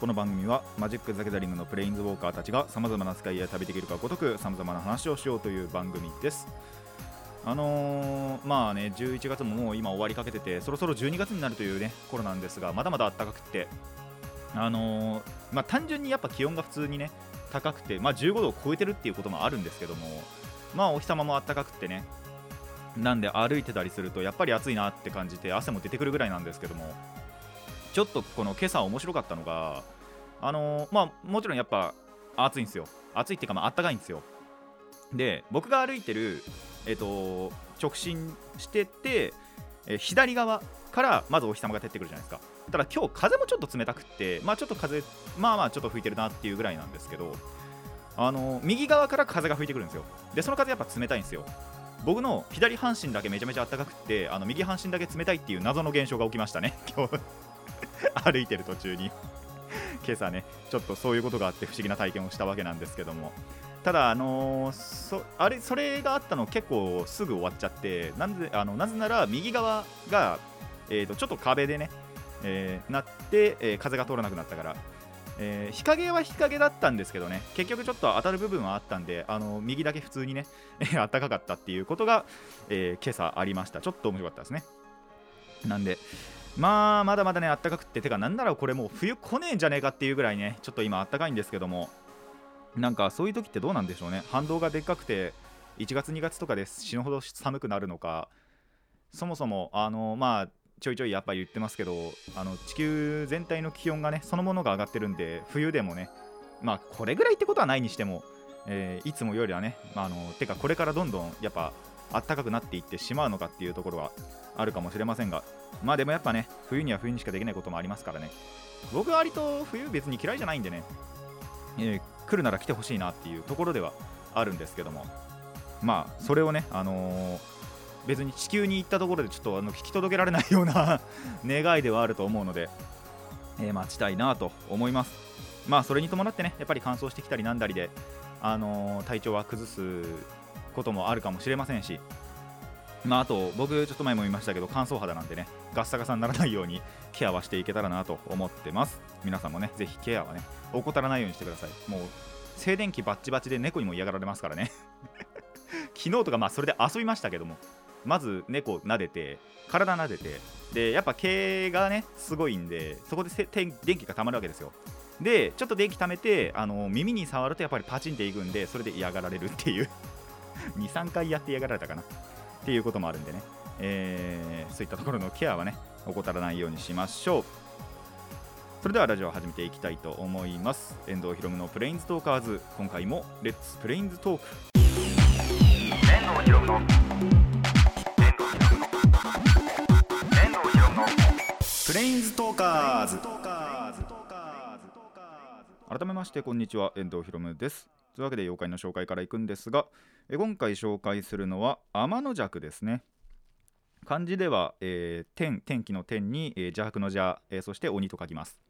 この番組はマジック・ザ・ギャザリングのプレインズウォーカーたちがさまざまな使いや旅できるかごとくさまざまな話をしようという番組です。あのー、まあね11月ももう今終わりかけててそろそろ12月になるというね頃なんですがまだまだ暖かくて。あのー、まあ単純にやっぱ気温が普通にね高くてまあ15度を超えてるっていうこともあるんですけどもまあお日様も暖かくてねなんで歩いてたりするとやっぱり暑いなって感じて汗も出てくるぐらいなんですけどもちょっとこの今朝面白かったのがあのーまあもちろんやっぱ暑いんですよ。暑いっていうかまあ暖かいんですよ。で僕が歩いてるえっ、と直進してて、えー左側からまずお日様が照ってくるじゃないですか。ただ今日風もちょっと冷たくってまあちょっと風まあまあちょっと吹いてるなっていうぐらいなんですけどあのー右側から風が吹いてくるんですよ。でその風やっぱ冷たいんですよ。僕の左半身だけめちゃめちゃ暖かくってあの右半身だけ冷たいっていう謎の現象が起きましたね。今日。歩いてる途中に。今朝ねちょっとそういうことがあって不思議な体験をしたわけなんですけども。ただあのーそあれそれがあったの結構すぐ終わっちゃってなんであのなぜなら右側が、えー、とちょっと壁でね、えーなって、えー風が通らなくなったから。えー日陰は日陰だったんですけどね結局ちょっと当たる部分はあったんであの右だけ普通にね 暖かかったっていうことが、えー今朝ありました。ちょっと面白かったですね。なんでまあまだまだね暖かくっててかなんならこれもう冬来ねえんじゃねえかっていうぐらいねちょっと今暖かいんですけども。なんかそういう時ってどうなんでしょうね。反動がでっかくて1月2月とかで死ぬほど寒くなるのか。そもそもあのまあちょいちょいやっぱり言ってますけどあの地球全体の気温がねそのものが上がってるんで冬でもねまあこれぐらいってことはないにしても、えーいつもよりはね、まあ、あのてかこれからどんどんやっぱ暖かくなっていってしまうのかっていうところはあるかもしれませんがまあでもやっぱね冬には冬にしかできないこともありますからね。僕は割と冬別に嫌いじゃないんでね、えー来るなら来てほしいなっていうところではあるんですけども。まあそれをねあのー別に地球に行ったところでちょっとあの聞き届けられないような 願いではあると思うので、えー待ちたいなと思います。まあそれに伴ってねやっぱり乾燥してきたりなんだりで、あのー体調は崩すこともあるかもしれませんしまああと僕ちょっと前も言いましたけど乾燥肌なんでねガッサガサにならないようにケアはしていけたらなと思ってます。皆さんもねぜひケアはね怠らないようにしてください。もう静電気バッチバチで猫にも嫌がられますからね。昨日とかまあそれで遊びましたけどもまず猫撫でて体撫でてでやっぱ毛がねすごいんでそこで電気が溜まるわけですよ。でちょっと電気溜めてあの耳に触るとやっぱりパチンっていくんでそれで嫌がられるっていう。23回やって嫌がられたかな。っていうこともあるんでね、えーそういったところのケアはね怠らないようにしましょう。それではラジオを始めていきたいと思います。遠藤ひろむのプレインズトーカーズ。今回もレッツプレインズトーク遠藤ひろむの。プレインズトーカーズ。改めましてこんにちは。遠藤ひろむですというわけで妖怪の紹介からいくんですがえ今回紹介するのは天の弱ですね漢字では、えー天天気の天に、えー邪悪の邪、えーそして鬼と書きます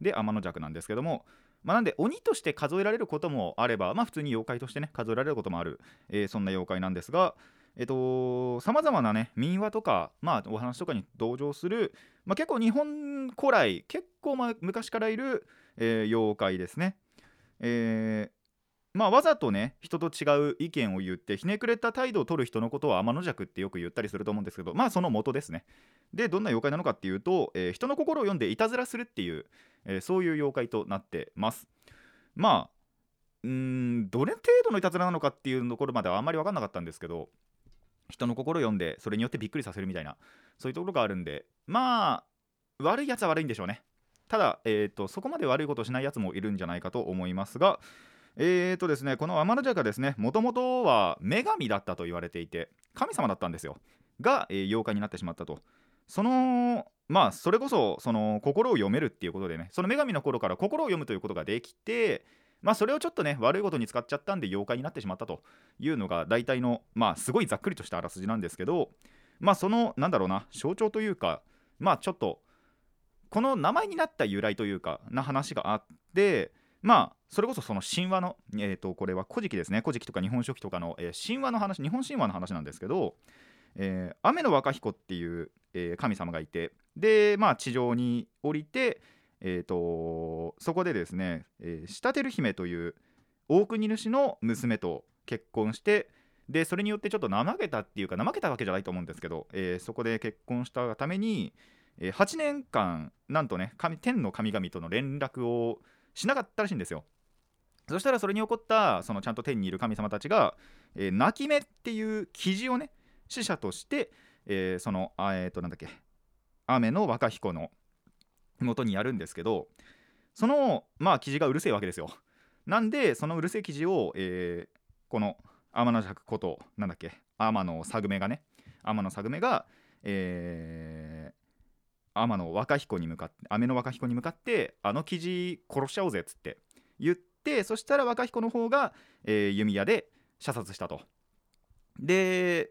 で天の弱なんですけどもまあ、なんで鬼として数えられることもあれば、まあ、普通に妖怪としてね数えられることもある、えーそんな妖怪なんですがえっとさまざまなね民話とか、まあ、お話とかに同情する、まあ、結構日本古来結構ま昔からいる、えー妖怪ですね。えまあ、わざとね人と違う意見を言ってひねくれた態度を取る人のことを天の弱ってよく言ったりすると思うんですけどまあその元ですね。でどんな妖怪なのかっていうと、えー人の心を読んでいたずらするっていう、えーそういう妖怪となってます。まあうんどれ程度のいたずらなのかっていうところまではあんまり分かんなかったんですけど人の心を読んでそれによってびっくりさせるみたいなそういうところがあるんでまあ悪いやつは悪いんでしょうねただ、えー、とそこまで悪いことをしないやつもいるんじゃないかと思いますがえーとですねこの天の弱ですねもともとは女神だったと言われていて神様だったんですよ。が、えー妖怪になってしまったと。そのまあそれこそその心を読めるっていうことでねその女神の頃から心を読むということができてまあそれをちょっとね悪いことに使っちゃったんで妖怪になってしまったと。いうのが大体のまあすごいざっくりとしたあらすじなんですけどまあそのなんだろうな象徴というかまあちょっとこの名前になった由来というかな話があってまあそれこそその神話のえっ、とこれは古事記ですね。古事記とか日本書紀とかの、えー神話の話日本神話の話なんですけど、えー雨の若彦っていう、えー神様がいてでまあ地上に降りてえー、とそこでですね、えー、下照姫という大国主の娘と結婚してでそれによってちょっと怠けたっていうか怠けたわけじゃないと思うんですけど、えーそこで結婚したために、えー8年間なんとね神天の神々との連絡をしなかったらしいんですよ。そしたらそれに起こったそのちゃんと天にいる神様たちが、えー泣き目っていう記事をね死者として、えーそのあえっ、となんだっけ雨の若彦の元にやるんですけどそのまあ記事がうるせえわけですよ。なんでそのうるせえ記事を、えーこの天の尺ことなんだっけ天のサグメがね天のサグメがえー天の若彦に向かって雨の若彦に向かってあの記事殺しちゃおうぜっつって言ってそしたら若彦の方が、えー弓矢で射殺したと。で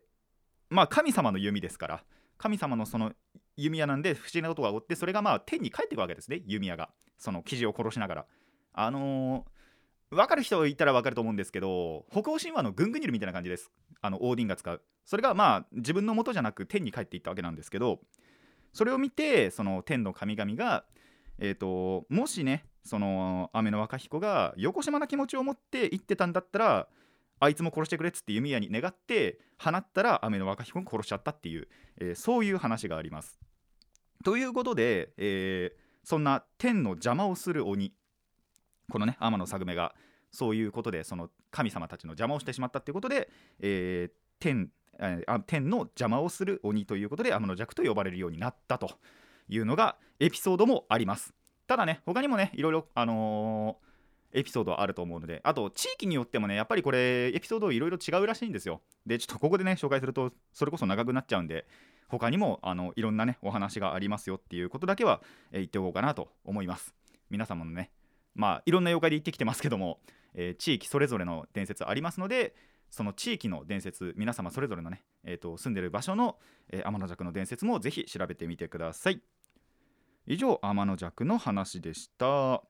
まあ神様の弓ですから神様のその弓矢なんで不思議なことが起こってそれがまあ天に帰っていくわけですね弓矢が。その記事を殺しながら。あのー分かる人いたら分かると思うんですけど北欧神話のグングニルみたいな感じです。あのオーディンが使う。それがまあ自分の元じゃなく天に帰っていったわけなんですけどそれを見てその天の神々がえー、ともしねその雨の若彦が横島な気持ちを持って行ってたんだったらあいつも殺してくれっつって弓矢に願って放ったら雨の若彦を殺しちゃったっていう、えーそういう話があります。ということで、えーそんな天の邪魔をする鬼このね天のサグメがそういうことでその神様たちの邪魔をしてしまったっていうことで、えー天天の邪魔をする鬼ということで天の弱と呼ばれるようになったというのがエピソードもあります。ただね他にもねいろいろあのーエピソードあると思うのであと地域によってもねやっぱりこれエピソードいろいろ違うらしいんですよ。でちょっとここでね紹介するとそれこそ長くなっちゃうんで他にもあのいろんなねお話がありますよっていうことだけは、えー言っておこうかなと思います。皆様のねまあいろんな妖怪で言ってきてますけども、えー地域それぞれの伝説ありますのでその地域の伝説皆様それぞれのね、えーと住んでる場所の、えー天の弱の伝説もぜひ調べてみてください。以上天の弱の話でした。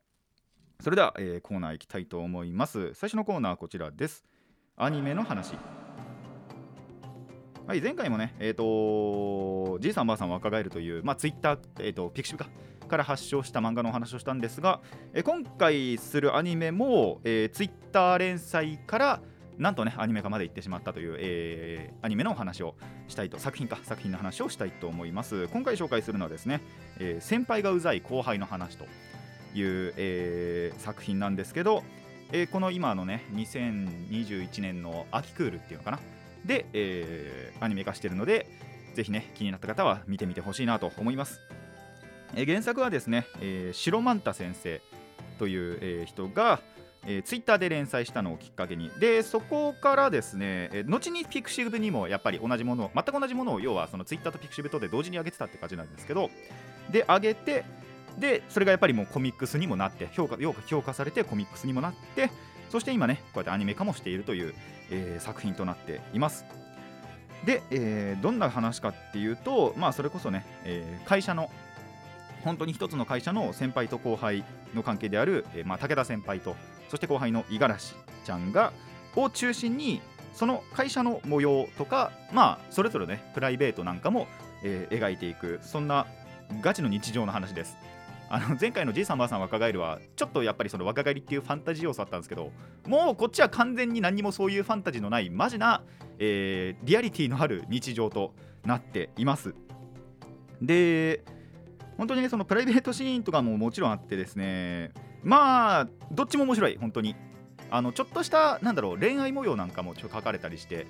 それでは、えーコーナー行きたいと思います。最初のコーナーはこちらです。アニメの話。はい前回もねえっ、とじいさんばあさん若返るというまあツイッターえっ、とピクシブかから発祥した漫画のお話をしたんですが、えー今回するアニメも、えー、ツイッター連載からなんとねアニメ化まで行ってしまったという、えーアニメのお話をしたいと作品か作品の話をしたいと思います。今回紹介するのはですね、えー先輩がうざい後輩の話という、えー作品なんですけど、えーこの今のね2021年の秋クールっていうのかな？で、えーアニメ化してるのでぜひね気になった方は見てみてほしいなと思います、えー原作はですね、えー、しろまんた先生という、えー人が、えー、ツイッターで連載したのをきっかけに。でそこからですね、えー後にピクシブにもやっぱり同じもの全く同じものを要はそのツイッターとピクシブとで同時に上げてたって感じなんですけどで上げてでそれがやっぱりもうコミックスにもなって評価評価評価されてコミックスにもなってそして今ねこうやってアニメ化もしているという、えー作品となっています。で、えーどんな話かっていうとまあそれこそね、えー会社の本当に一つの会社の先輩と後輩の関係である、えーまあ、武田先輩とそして後輩の五十嵐ちゃんがを中心にその会社の模様とかまあそれぞれねプライベートなんかも、えー描いていくそんなガチの日常の話です。あの前回のじいさんばあさん若返るはちょっとやっぱりその若返りっていうファンタジー要素あったんですけどもうこっちは完全に何もそういうファンタジーのないマジな、えーリアリティのある日常となっています。で本当にねそのプライベートシーンとかももちろんあってですねまあどっちも面白い本当に。あのちょっとしたなんだろう恋愛模様なんかもちょっと書かれたりして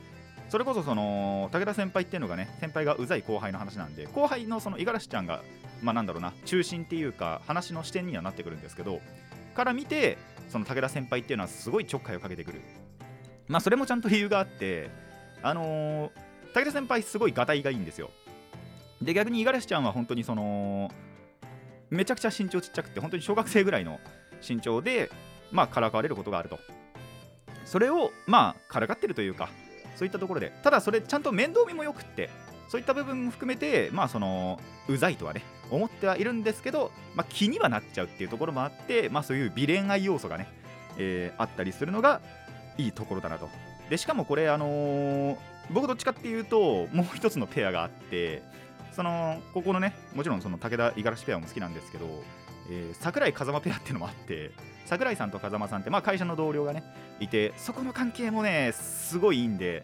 それこそその武田先輩っていうのがね先輩がうざい後輩の話なんで後輩のその五十嵐ちゃんがまあなんだろうな中心っていうか話の視点にはなってくるんですけどから見てその武田先輩っていうのはすごいちょっかいをかけてくる。まあそれもちゃんと理由があってあのー武田先輩すごいがたいがいいんですよ。で逆に五十嵐ちゃんは本当にそのめちゃくちゃ身長ちっちゃくて本当に小学生ぐらいの身長でまあからかわれることがあると。それをまあからかってるというかそういったところで。ただそれちゃんと面倒見もよくってそういった部分も含めてまあそのうざいとはね思ってはいるんですけど、まあ、気にはなっちゃうっていうところもあってまあそういう美恋愛要素がね、えーあったりするのがいいところだなと。でしかもこれあのー僕どっちかっていうともう一つのペアがあってそのここのねもちろんその武田五十嵐ペアも好きなんですけど、えー桜井風間ペアっていうのもあって桜井さんと風間さんって、まあ、会社の同僚がねいてそこの関係もねすごいいいんで、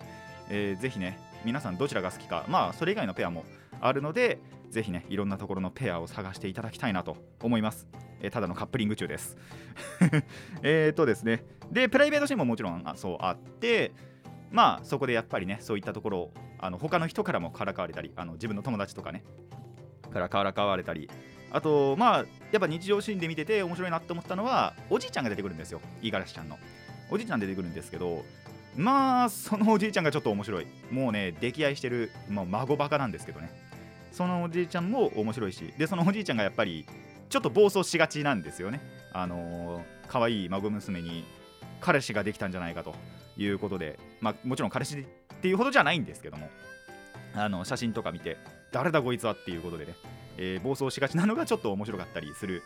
えーぜひね皆さんどちらが好きかまあそれ以外のペアもあるのでぜひねいろんなところのペアを探していただきたいなと思います、えーただのカップリング中です。えーとですね。でプライベートシーンももちろんあそうあってまあそこでやっぱりねそういったところをあの他の人からもからかわれたりあの自分の友達とかねからからかわれたりあとまあやっぱ日常シーンで見てて面白いなって思ったのはおじいちゃんが出てくるんですよ。五十嵐ちゃんの。おじいちゃん出てくるんですけどまあそのおじいちゃんがちょっと面白い。もうね溺愛してる、まあ、孫バカなんですけどね。そのおじいちゃんも面白いしでそのおじいちゃんがやっぱりちょっと暴走しがちなんですよね。あのー可愛い孫娘に彼氏ができたんじゃないかということでまあもちろん彼氏っていうほどじゃないんですけどもあの写真とか見て誰だこいつはっていうことでね、えー暴走しがちなのがちょっと面白かったりする。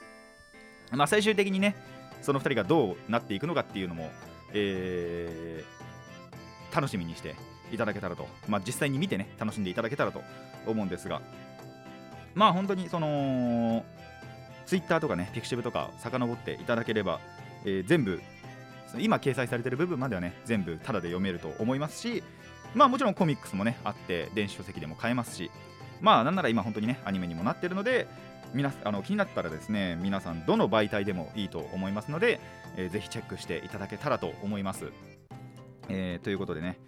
まあ最終的にねその2人がどうなっていくのかっていうのも、えー楽しみにしていただけたらと、まあ、実際に見てね楽しんでいただけたらと思うんですが。まあ本当にそのツイッターとかねピクシブとか遡っていただければ、えー全部今掲載されてる部分まではね全部タダで読めると思いますしまあもちろんコミックスもねあって電子書籍でも買えますしまあなんなら今本当にねアニメにもなってるのでみなあの気になったらですね皆さんどの媒体でもいいと思いますので、えーぜひチェックしていただけたらと思います、えーということでね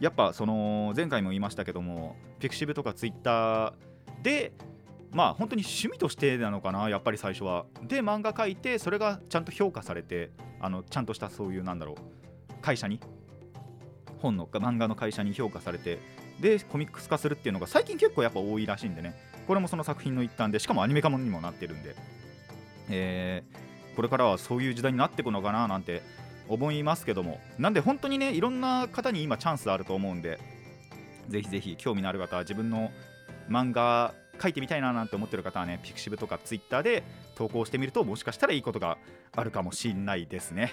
やっぱその前回も言いましたけどもピクシブとかツイッターでまあ本当に趣味としてなのかなやっぱり最初は。で漫画描いてそれがちゃんと評価されてあのちゃんとしたそういうなんだろう会社に本の漫画の会社に評価されてでコミックス化するっていうのが最近結構やっぱ多いらしいんでね。これもその作品の一環でしかもアニメ化もにもなってるんで、えーこれからはそういう時代になっていくのかななんて思いますけども。なんで本当にねいろんな方に今チャンスあると思うんでぜひぜひ興味のある方は自分の漫画書いてみたいななんて思ってる方はねピクシブとかツイッターで投稿してみるともしかしたらいいことがあるかもしんないですね。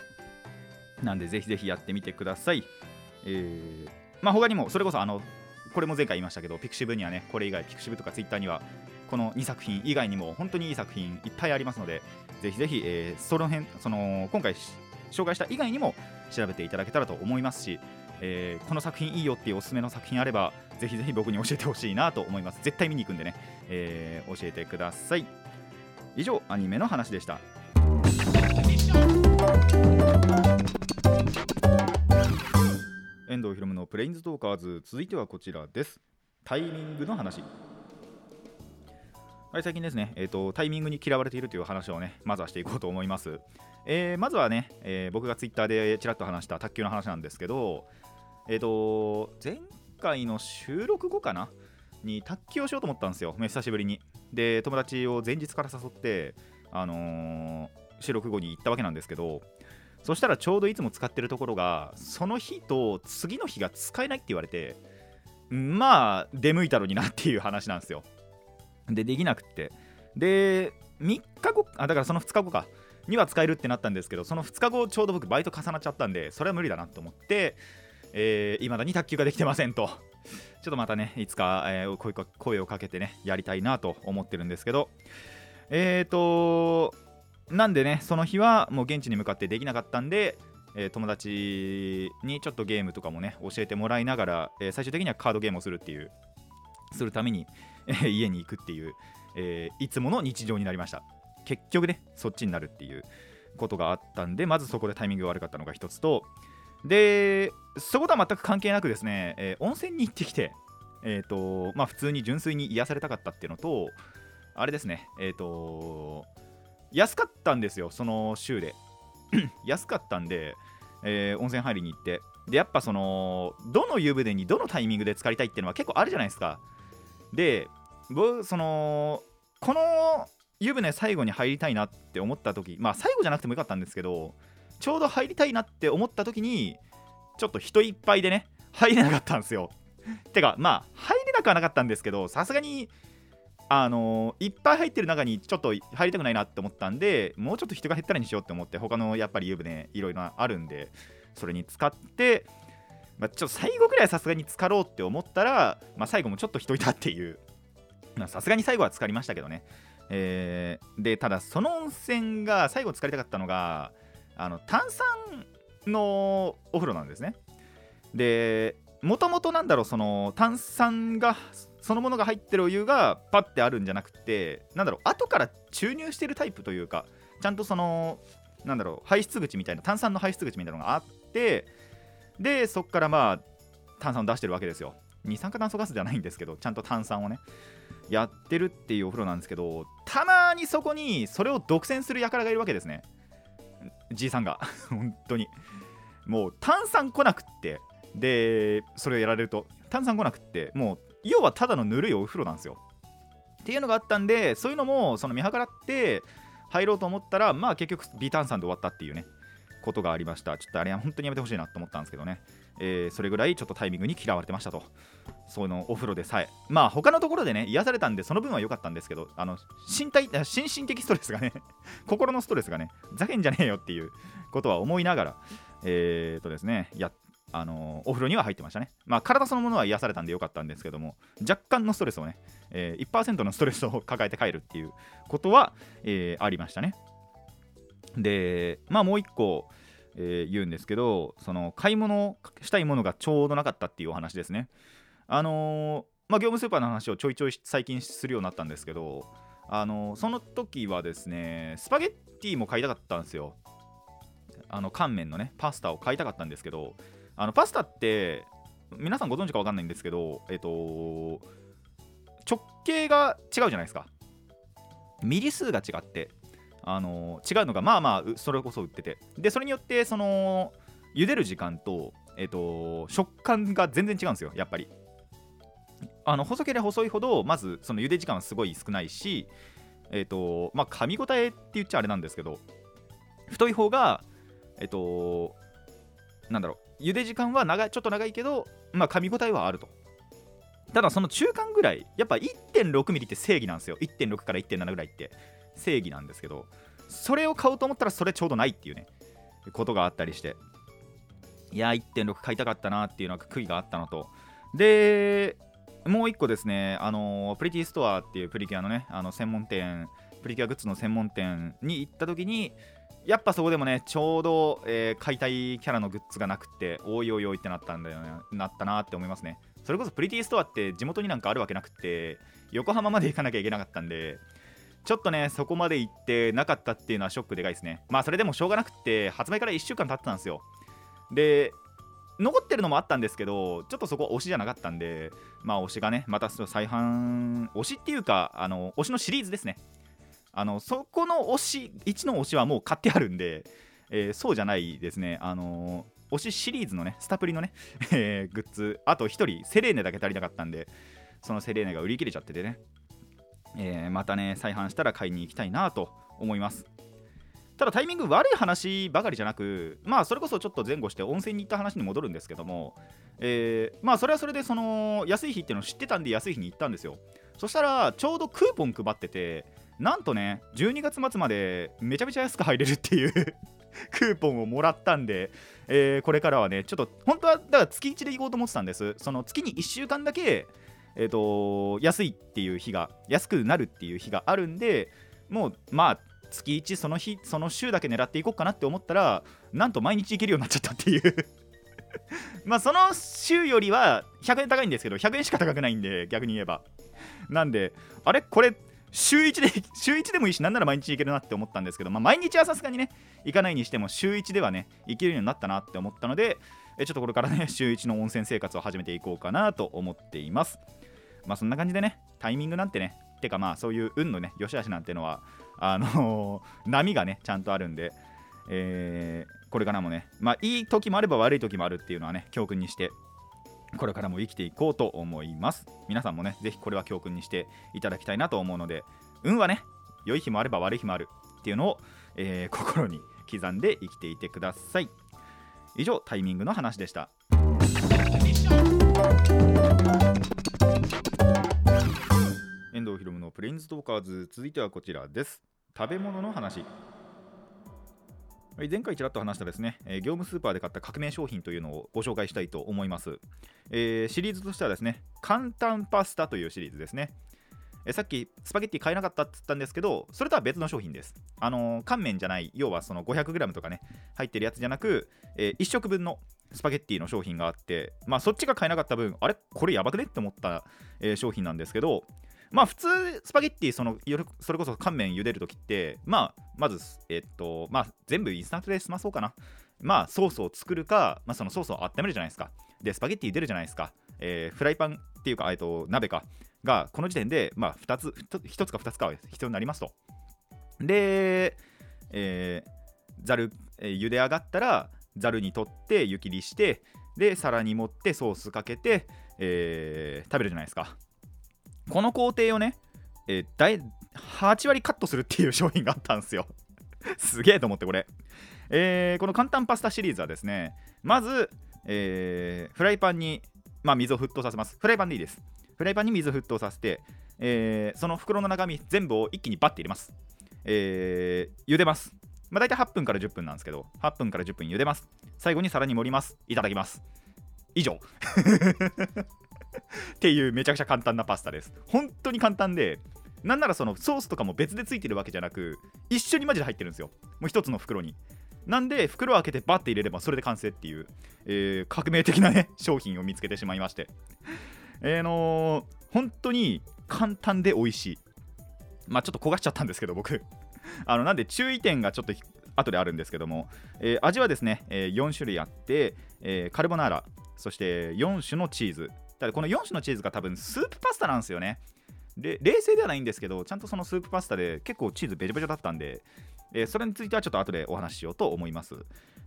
なんでぜひぜひやってみてください。えーまあ他にもそれこそあのこれも前回言いましたけどピクシブにはねこれ以外ピクシブとかツイッターにはこの2作品以外にも本当にいい作品いっぱいありますのでぜひぜひ、えーその辺その今回紹介した以外にも調べていただけたらと思いますし、えーこの作品いいよっていうおすすめの作品あればぜひぜひ僕に教えてほしいなと思います。絶対見に行くんでね、えー教えてください。以上アニメの話でした。遠藤ひろむのプレインズトーカーズ。続いてはこちらです。タイミングの話。はい最近ですね、えーとタイミングに嫌われているという話をねまずはしていこうと思います、えーまずはね、えー僕がツイッターでちらっと話した卓球の話なんですけどえっ、と前回の収録後かな？に卓球をしようと思ったんですよ、久しぶりに。で友達を前日から誘ってあの収録後に行ったわけなんですけどそしたらちょうどいつも使ってるところがその日と次の日が使えないって言われてまあ出向いたのになっていう話なんですよ。でできなくって。で3日後あだからその2日後か。には使えるってなったんですけどその2日後ちょうど僕バイト重なっちゃったんでそれは無理だなと思ってえー、未だに卓球ができてませんと。ちょっとまたねいつか、えー声をかけてねやりたいなと思ってるんですけど。えーとなんでねその日はもう現地に向かってできなかったんで、えー友達にちょっとゲームとかもね教えてもらいながら、えー最終的にはカードゲームをするっていうするために、えー家に行くっていう、えいつもの日常になりました。結局ねそっちになるっていうことがあったんでまずそこでタイミングが悪かったのが一つとでそことは全く関係なくですね、え温泉に行ってきてえっ、とまあ普通に純粋に癒されたかったっていうのとあれですねえっ、と安かったんですよその週で。安かったんで、えー温泉入りに行って。でやっぱそのどの湯船にどのタイミングで浸かりたいっていうのは結構あるじゃないですか。で僕そのこの湯船最後に入りたいなって思った時まあ最後じゃなくてもよかったんですけどちょうど入りたいなって思った時にちょっと人いっぱいでね入れなかったんですよ。てかまあ入れなくはなかったんですけどさすがにあのいっぱい入ってる中にちょっと入りたくないなって思ったんでもうちょっと人が減ったらにしようって思って他のやっぱり湯船いろいろあるんでそれに使って、まあ、ちょっと最後ぐらいさすがに浸かろうって思ったら、まあ、最後もちょっと人いたっていう。さすがに最後は浸かりましたけどね、えーでただその温泉が最後浸かりたかったのがあの炭酸のお風呂なんですね。でもともとなんだろうその炭酸がそのものが入ってるお湯がパッてあるんじゃなくてなんだろう後から注入してるタイプというかちゃんとそのなんだろう排出口みたいな炭酸の排出口みたいなのがあってでそこからまあ炭酸を出してるわけですよ。二酸化炭素ガスじゃないんですけどちゃんと炭酸をねやってるっていうお風呂なんですけどたまにそこにそれを独占する輩がいるわけですね。じいさんが。本当に。もう炭酸来なくって。でそれをやられると。炭酸来なくって。もう要はただのぬるいお風呂なんですよ。っていうのがあったんでそういうのもその見計らって入ろうと思ったらまあ結局微炭酸で終わったっていうねことがありました。ちょっとあれは本当にやめてほしいなと思ったんですけどね、えーそれぐらいちょっとタイミングに嫌われてましたと。そのお風呂でさえ。まあ他のところでね癒されたんでその分は良かったんですけどあの身体心身的ストレスがね 心のストレスがねざけんじゃねえよっていうことは思いながらえー、とですねやっあのお風呂には入ってましたね。まあ体そのものは癒されたんで良かったんですけども若干のストレスをね、えー、1%のストレスを抱えて帰るっていうことは、えーありましたね。でまあもう一個、えー言うんですけどその買い物したいものがちょうどなかったっていうお話ですね。あのまあ業務スーパーの話をちょいちょい最近するようになったんですけどあのその時はですねスパゲッティも買いたかったんですよ。あの乾麺のねパスタを買いたかったんですけどあのパスタって皆さんご存知か分かんないんですけどえっと直径が違うじゃないですか。ミリ数が違ってあの違うのがまあまあそれこそ売ってて。でそれによってその茹でる時間と、えっと食感が全然違うんですよやっぱり。あの細ければ細いほどまずその茹で時間はすごい少ないしえっとまあ噛み応えって言っちゃあれなんですけど太い方がえっとなんだろう茹で時間は長いちょっと長いけどまあ噛み応えはあると。ただその中間ぐらいやっぱ1.6ミリって正義なんですよ。1.6から1.7ぐらいって。正義なんですけどそれを買おうと思ったらそれちょうどないっていうねことがあったりして。いや1.6買いたかったなっていうのが悔いがあったのと。でもう一個ですねあのプリティストアっていうプリキュアのねあの専門店プリキュアグッズの専門店に行った時にやっぱそこでもねちょうど、えー買いたいキャラのグッズがなくておいおいおいってなったんだよねなったなって思いますね。それこそプリティストアって地元になんかあるわけなくて横浜まで行かなきゃいけなかったんでちょっとねそこまで行ってなかったっていうのはショックでかいですね。まあそれでもしょうがなくって発売から1週間経ってたんですよ。で残ってるのもあったんですけどちょっとそこ推しじゃなかったんでまあ推しがねまた再販推しっていうかあの推しのシリーズですね。あのそこの推し1の推しはもう買ってあるんで、えーそうじゃないですね。あの推しシリーズのねスタプリのね、えーグッズあと1人セレーネだけ足りなかったんでそのセレーネが売り切れちゃっててね、えーまたね再販したら買いに行きたいなと思います。ただタイミング悪い話ばかりじゃなくまあそれこそちょっと前後して温泉に行った話に戻るんですけども、えーまあそれはそれでその安い日っていうのを知ってたんで安い日に行ったんですよ。そしたらちょうどクーポン配っててなんとね12月末までめちゃめちゃ安く入れるっていう クーポンをもらったんで、えーこれからはねちょっと本当はだから月1で行こうと思ってたんです。その月に1週間だけえっ、と安いっていう日が安くなるっていう日があるんでもうまあ月1その日その週だけ狙っていこうかなって思ったらなんと毎日行けるようになっちゃったっていう。まあその週よりは100円高いんですけど100円しか高くないんで逆に言えば。なんであれ？これ週1で 週1でもいいしなんなら毎日行けるなって思ったんですけど、まあ、毎日はさすがにね行かないにしても週1ではね行けるようになったなって思ったのでえちょっとこれからね 週1の温泉生活を始めていこうかなと思っています。まあそんな感じでねタイミングなんてねてかまあそういう運のね良し悪しなんてのはあのー 波がねちゃんとあるんで、えーこれからもねまあいい時もあれば悪い時もあるっていうのはね教訓にしてこれからも生きていこうと思います。皆さんもねぜひこれは教訓にしていただきたいなと思うので運はね良い日もあれば悪い日もあるっていうのを、えー 心に刻んで生きていてください。以上タイミングの話でした。遠藤ひろむのプレインズトーカーズ続いてはこちらです。食べ物の話。前回ちらっと話したですね、え業務スーパーで買った革命商品というのをご紹介したいと思います、えーシリーズとしてはですね簡単パスタというシリーズですね。えさっきスパゲッティ買えなかったって言ったんですけどそれとは別の商品です。あのー乾麺じゃない要はその 500g とかね入ってるやつじゃなく、え1食分のスパゲッティの商品があってまあそっちが買えなかった分あれ？これやばくね？って思った、えー商品なんですけどまあ普通スパゲッティそのそれこそ乾麺茹でるときってまあまずえっとまあ全部インスタントで済まそうかな。まあソースを作るか、まあ、そのソースを温めるじゃないですか。でスパゲッティ茹でるじゃないですか、えーフライパンっていうかえっと鍋か。がこの時点でまあ2つ1つか2つか必要になりますと。でえーざる、えー茹で上がったらざるに取って湯切りしてで皿に盛ってソースかけて、えー食べるじゃないですか。この工程をね、えーだい8割カットするっていう商品があったんですよ。すげえと思ってこれ、えーこの簡単パスタシリーズはですねまず、えーフライパンに、まあ、水を沸騰させます。フライパンでいいです。フライパンに水を沸騰させて、えーその袋の中身全部を一気にバッて入れます、えー茹でます。まあ、大体8分から10分なんですけど8分から10分茹でます。最後に皿に盛ります。いただきます。以上。っていうめちゃくちゃ簡単なパスタです。本当に簡単でなんならそのソースとかも別でついてるわけじゃなく一緒にマジで入ってるんですよ。もう一つの袋に。なんで袋を開けてバッて入れればそれで完成っていう、えー革命的なね 商品を見つけてしまいまして。えーのー本当に簡単で美味しい。まあちょっと焦がしちゃったんですけど僕。あのなんで注意点がちょっと後であるんですけども、えー味はですね、えー4種類あって、えーカルボナーラそして4種のチーズ。ただこの4種のチーズが多分スープパスタなんですよね。で冷静ではないんですけどちゃんとそのスープパスタで結構チーズベチャベチャだったんで、えそれについてはちょっと後でお話ししようと思います。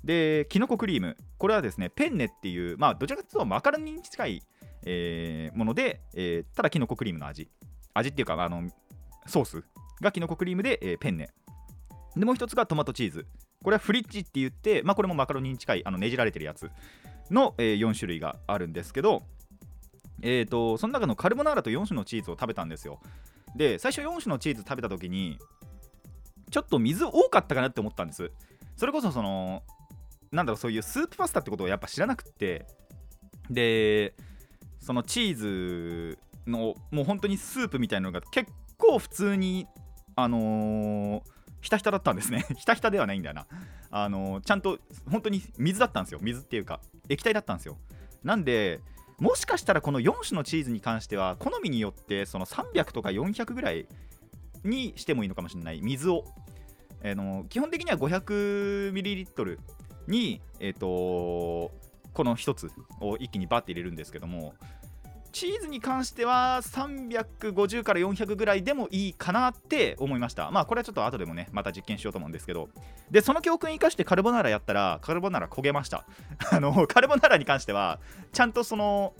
でキノコクリーム。これはですねペンネっていうまあどちらかというとマカロニに近い、えーもので、えーただキノコクリームの味。味っていうかあのソースがキノコクリームで、えーペンネ。でもう一つがトマトチーズ。これはフリッジって言って、まあ、これもマカロニに近いあのねじられてるやつの、え4種類があるんですけどえー、とその中のカルボナーラと4種のチーズを食べたんですよ。で最初4種のチーズ食べた時にちょっと水多かったかなって思ったんです。それこそそのなんだろうそういうスープパスタってことをやっぱ知らなくってでそのチーズのもう本当にスープみたいなのが結構普通にあのーひたひただったんですね。ひたひたではないんだよな。あのーちゃんと本当に水だったんですよ。水っていうか液体だったんですよ。なんでもしかしたらこの4種のチーズに関しては好みによってその300とか400ぐらいにしてもいいのかもしれない。水を、えーの基本的には 500ml に、えー、とこの1つを一気にバッて入れるんですけどもチーズに関しては350から400ぐらいでもいいかなって思いました。まあこれはちょっと後でもねまた実験しようと思うんですけど。でその教訓生かしてカルボナーラやったらカルボナーラ焦げました。あのカルボナーラに関してはちゃんとその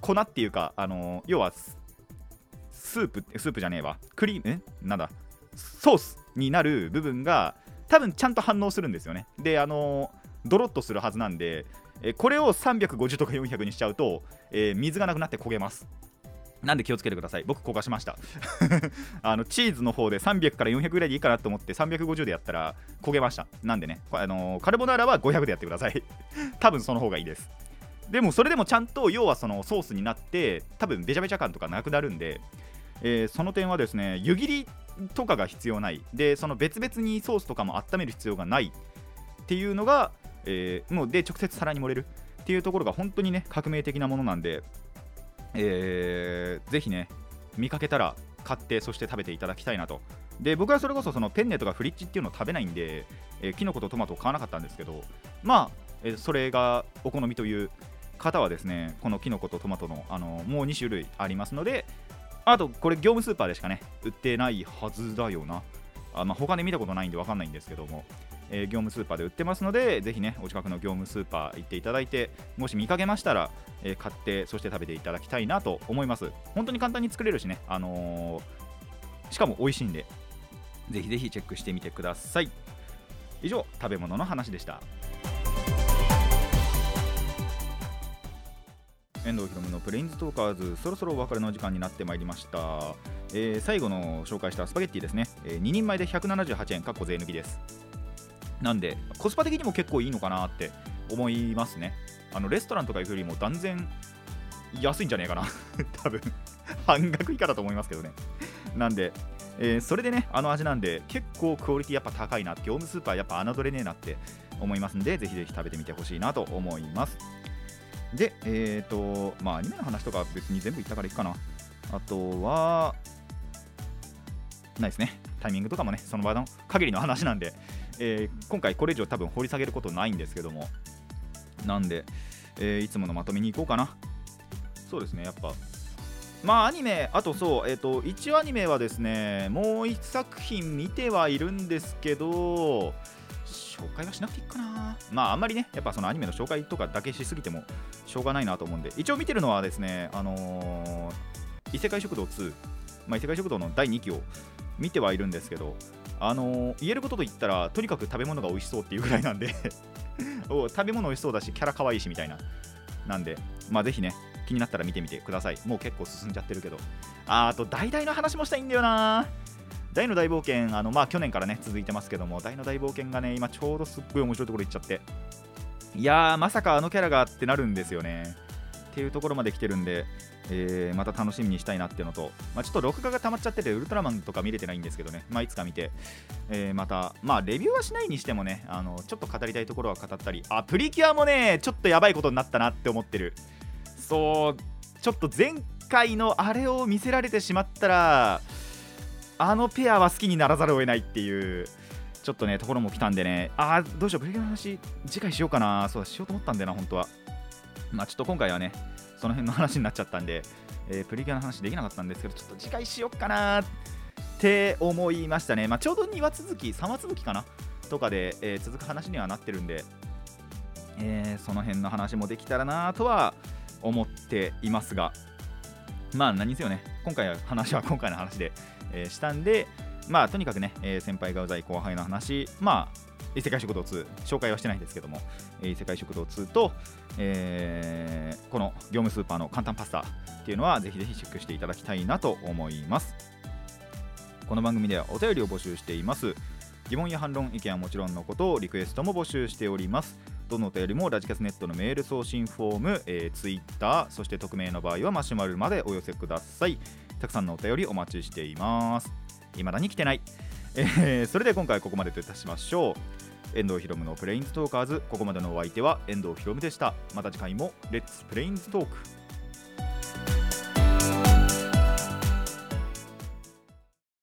粉っていうかあの要はスープスープじゃねえわ。クリーム？なんだ？ソースになる部分が多分ちゃんと反応するんですよね。であのドロッとするはずなんでえこれを350とか400にしちゃうと、えー水がなくなって焦げます。なんで気をつけてください。僕焦がしました。あのチーズの方で300から400ぐらいでいいかなと思って350でやったら焦げました。なんでね、あのカルボナーラは500でやってください。多分その方がいいです。でもそれでもちゃんと要はそのソースになって多分べちゃべちゃ感とかなくなるんで、えーその点はですね湯切りとかが必要ない。でその別々にソースとかも温める必要がないっていうのが、えーもうで直接皿に盛れるっていうところが本当にね革命的なものなんで、えーぜひね見かけたら買ってそして食べていただきたいなと。で僕はそれこそそのペンネとかフリッジっていうのを食べないんで、えーキノコとトマトを買わなかったんですけどまあ、えーそれがお好みという方はですねこのキノコとトマトのあのもう2種類ありますのであとこれ業務スーパーでしかね売ってないはずだよな。あ、まあ、他で見たことないんで分かんないんですけども、えー業務スーパーで売ってますのでぜひねお近くの業務スーパー行っていただいてもし見かけましたら、えー買ってそして食べていただきたいなと思います。本当に簡単に作れるしねあのーしかも美味しいんでぜひぜひチェックしてみてください。以上食べ物の話でした。遠藤ひろのプレインズトーカーズそろそろお別れの時間になってまいりました、えー最後の紹介したスパゲッティですね、え2人前で178円かっこ税抜きです。なんでコスパ的にも結構いいのかなって思いますね。あのレストランとか行くよりも断然安いんじゃねえかな。多分。半額以下だと思いますけどね。なんで、えーそれでねあの味なんで結構クオリティやっぱ高いな業務スーパーやっぱ侮れねえなって思いますんでぜひぜひ食べてみてほしいなと思います。でえっ、とまあアニメの話とか別に全部言ったからいいかな。あとはないですね。タイミングとかもねその場の限りの話なんで、えー今回これ以上多分掘り下げることないんですけども。なんで、えーいつものまとめに行こうかな。そうですねやっぱ。まあアニメあとそうえっ、と一応アニメはですねもう一作品見てはいるんですけど紹介はしなくていいかな。まああんまりねやっぱそのアニメの紹介とかだけしすぎてもしょうがないなと思うんで。一応見てるのはですねあの異世界食堂2、まあ、異世界食堂の第2期を見てはいるんですけどあの言えることと言ったらとにかく食べ物が美味しそうっていうぐらいなんで 食べ物美味しそうだしキャラ可愛いしみたいななんでまあぜひね気になったら見てみてください。もう結構進んじゃってるけど。ああと大々の話もしたいんだよな。大の大冒険あのまあ去年からね続いてますけども大の大冒険がね今ちょうどすっごい面白いところ行っちゃって。いやーまさかあのキャラがってなるんですよね。っていうところまで来てるんで、えーまた楽しみにしたいなっていうのと、まあ、ちょっと録画が溜まっちゃっててウルトラマンとか見れてないんですけどね、まあ、いつか見て、えーまたまあレビューはしないにしてもねあのちょっと語りたいところは語ったりあプリキュアもねちょっとやばいことになったなって思ってる。そうちょっと前回のあれを見せられてしまったらあのペアは好きにならざるを得ないっていうちょっとねところも来たんでね。あーどうしようプリキュアの話次回しようかな。そうだしようと思ったんだよな本当は。まあちょっと今回はねその辺の話になっちゃったんで、えープリキュアの話できなかったんですけどちょっと次回しようかなって思いましたね。まあちょうど2話続き3話続きかな？とかで、えー続く話にはなってるんで、えーその辺の話もできたらなとは思っていますが。まあ何せよね今回は話は今回の話で、えしたんでまあとにかくね、えー先輩がうざい後輩の話まあ異世界食堂2紹介はしてないですけども、えー異世界食堂2と、えーこの業務スーパーの簡単パスタっていうのはぜひぜひチェックしていただきたいなと思います。この番組ではお便りを募集しています。疑問や反論意見はもちろんのことリクエストも募集しております。どのお便りもラジキャスネットのメール送信フォーム、えー、ツイッターそして匿名の場合はマシュマロまでお寄せください。たくさんのお便りお待ちしています。未だに来てない、えー、それで今回ここまでといたしましょう。遠藤ひろむのプレインストーカーズ。ここまでのお相手は遠藤ひろむでした。また次回もレッツプレインストーク。